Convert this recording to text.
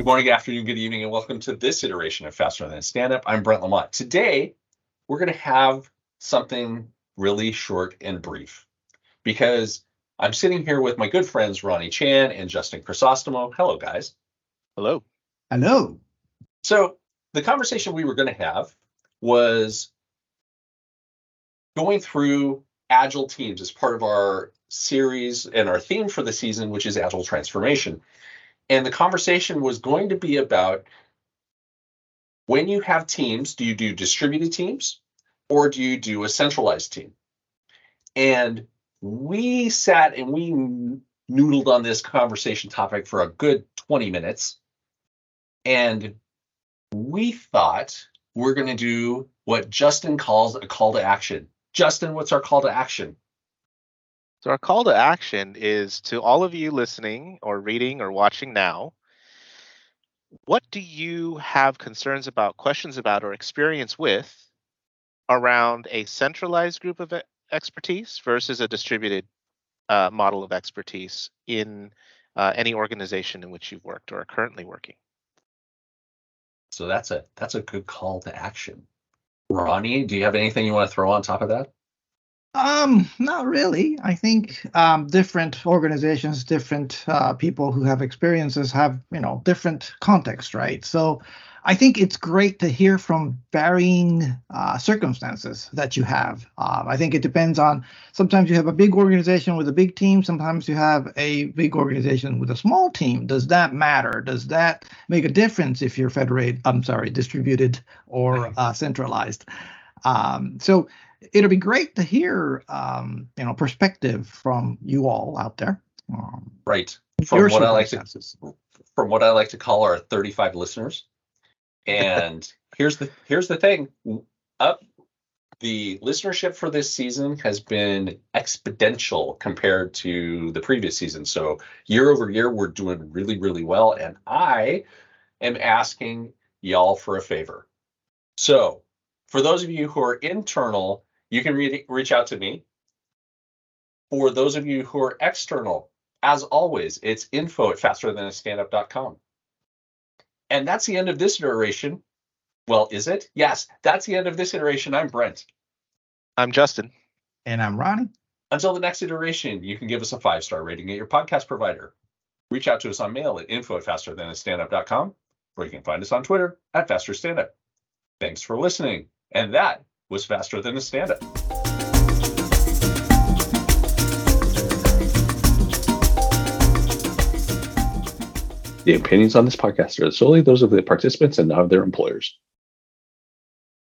Good morning, good afternoon, good evening, and welcome to this iteration of Faster Than Stand Up. I'm Brent Lamont. Today, we're going to have something really short and brief because I'm sitting here with my good friends Ronnie Chan and Justin Chrysostomo. Hello, guys. Hello. Hello. So, the conversation we were going to have was going through agile teams as part of our series and our theme for the season, which is agile transformation. And the conversation was going to be about when you have teams, do you do distributed teams or do you do a centralized team? And we sat and we noodled on this conversation topic for a good 20 minutes. And we thought we're going to do what Justin calls a call to action. Justin, what's our call to action? So, our call to action is to all of you listening or reading or watching now. What do you have concerns about, questions about, or experience with around a centralized group of expertise versus a distributed uh, model of expertise in uh, any organization in which you've worked or are currently working? So that's a that's a good call to action. Ronnie, do you have anything you want to throw on top of that? Um, not really. I think um, different organizations, different uh, people who have experiences have, you know, different context, right? So I think it's great to hear from varying uh, circumstances that you have. Um, I think it depends on sometimes you have a big organization with a big team, sometimes you have a big organization with a small team. Does that matter? Does that make a difference if you're federated, I'm sorry, distributed or uh, centralized? Um, so it'll be great to hear um, you know perspective from you all out there. Um, right. From what I like to from what I like to call our 35 listeners. And here's the here's the thing. Up the listenership for this season has been exponential compared to the previous season. So year over year, we're doing really, really well. And I am asking y'all for a favor. So for those of you who are internal you can re- reach out to me. For those of you who are external, as always, it's info at fasterthanastandup.com. And that's the end of this iteration. Well, is it? Yes, that's the end of this iteration. I'm Brent. I'm Justin. And I'm Ronnie. Until the next iteration, you can give us a five star rating at your podcast provider. Reach out to us on mail at info at fasterthanastandup.com, or you can find us on Twitter at fasterstandup. Thanks for listening. And that was faster than a stand up. The opinions on this podcast are solely those of the participants and not of their employers.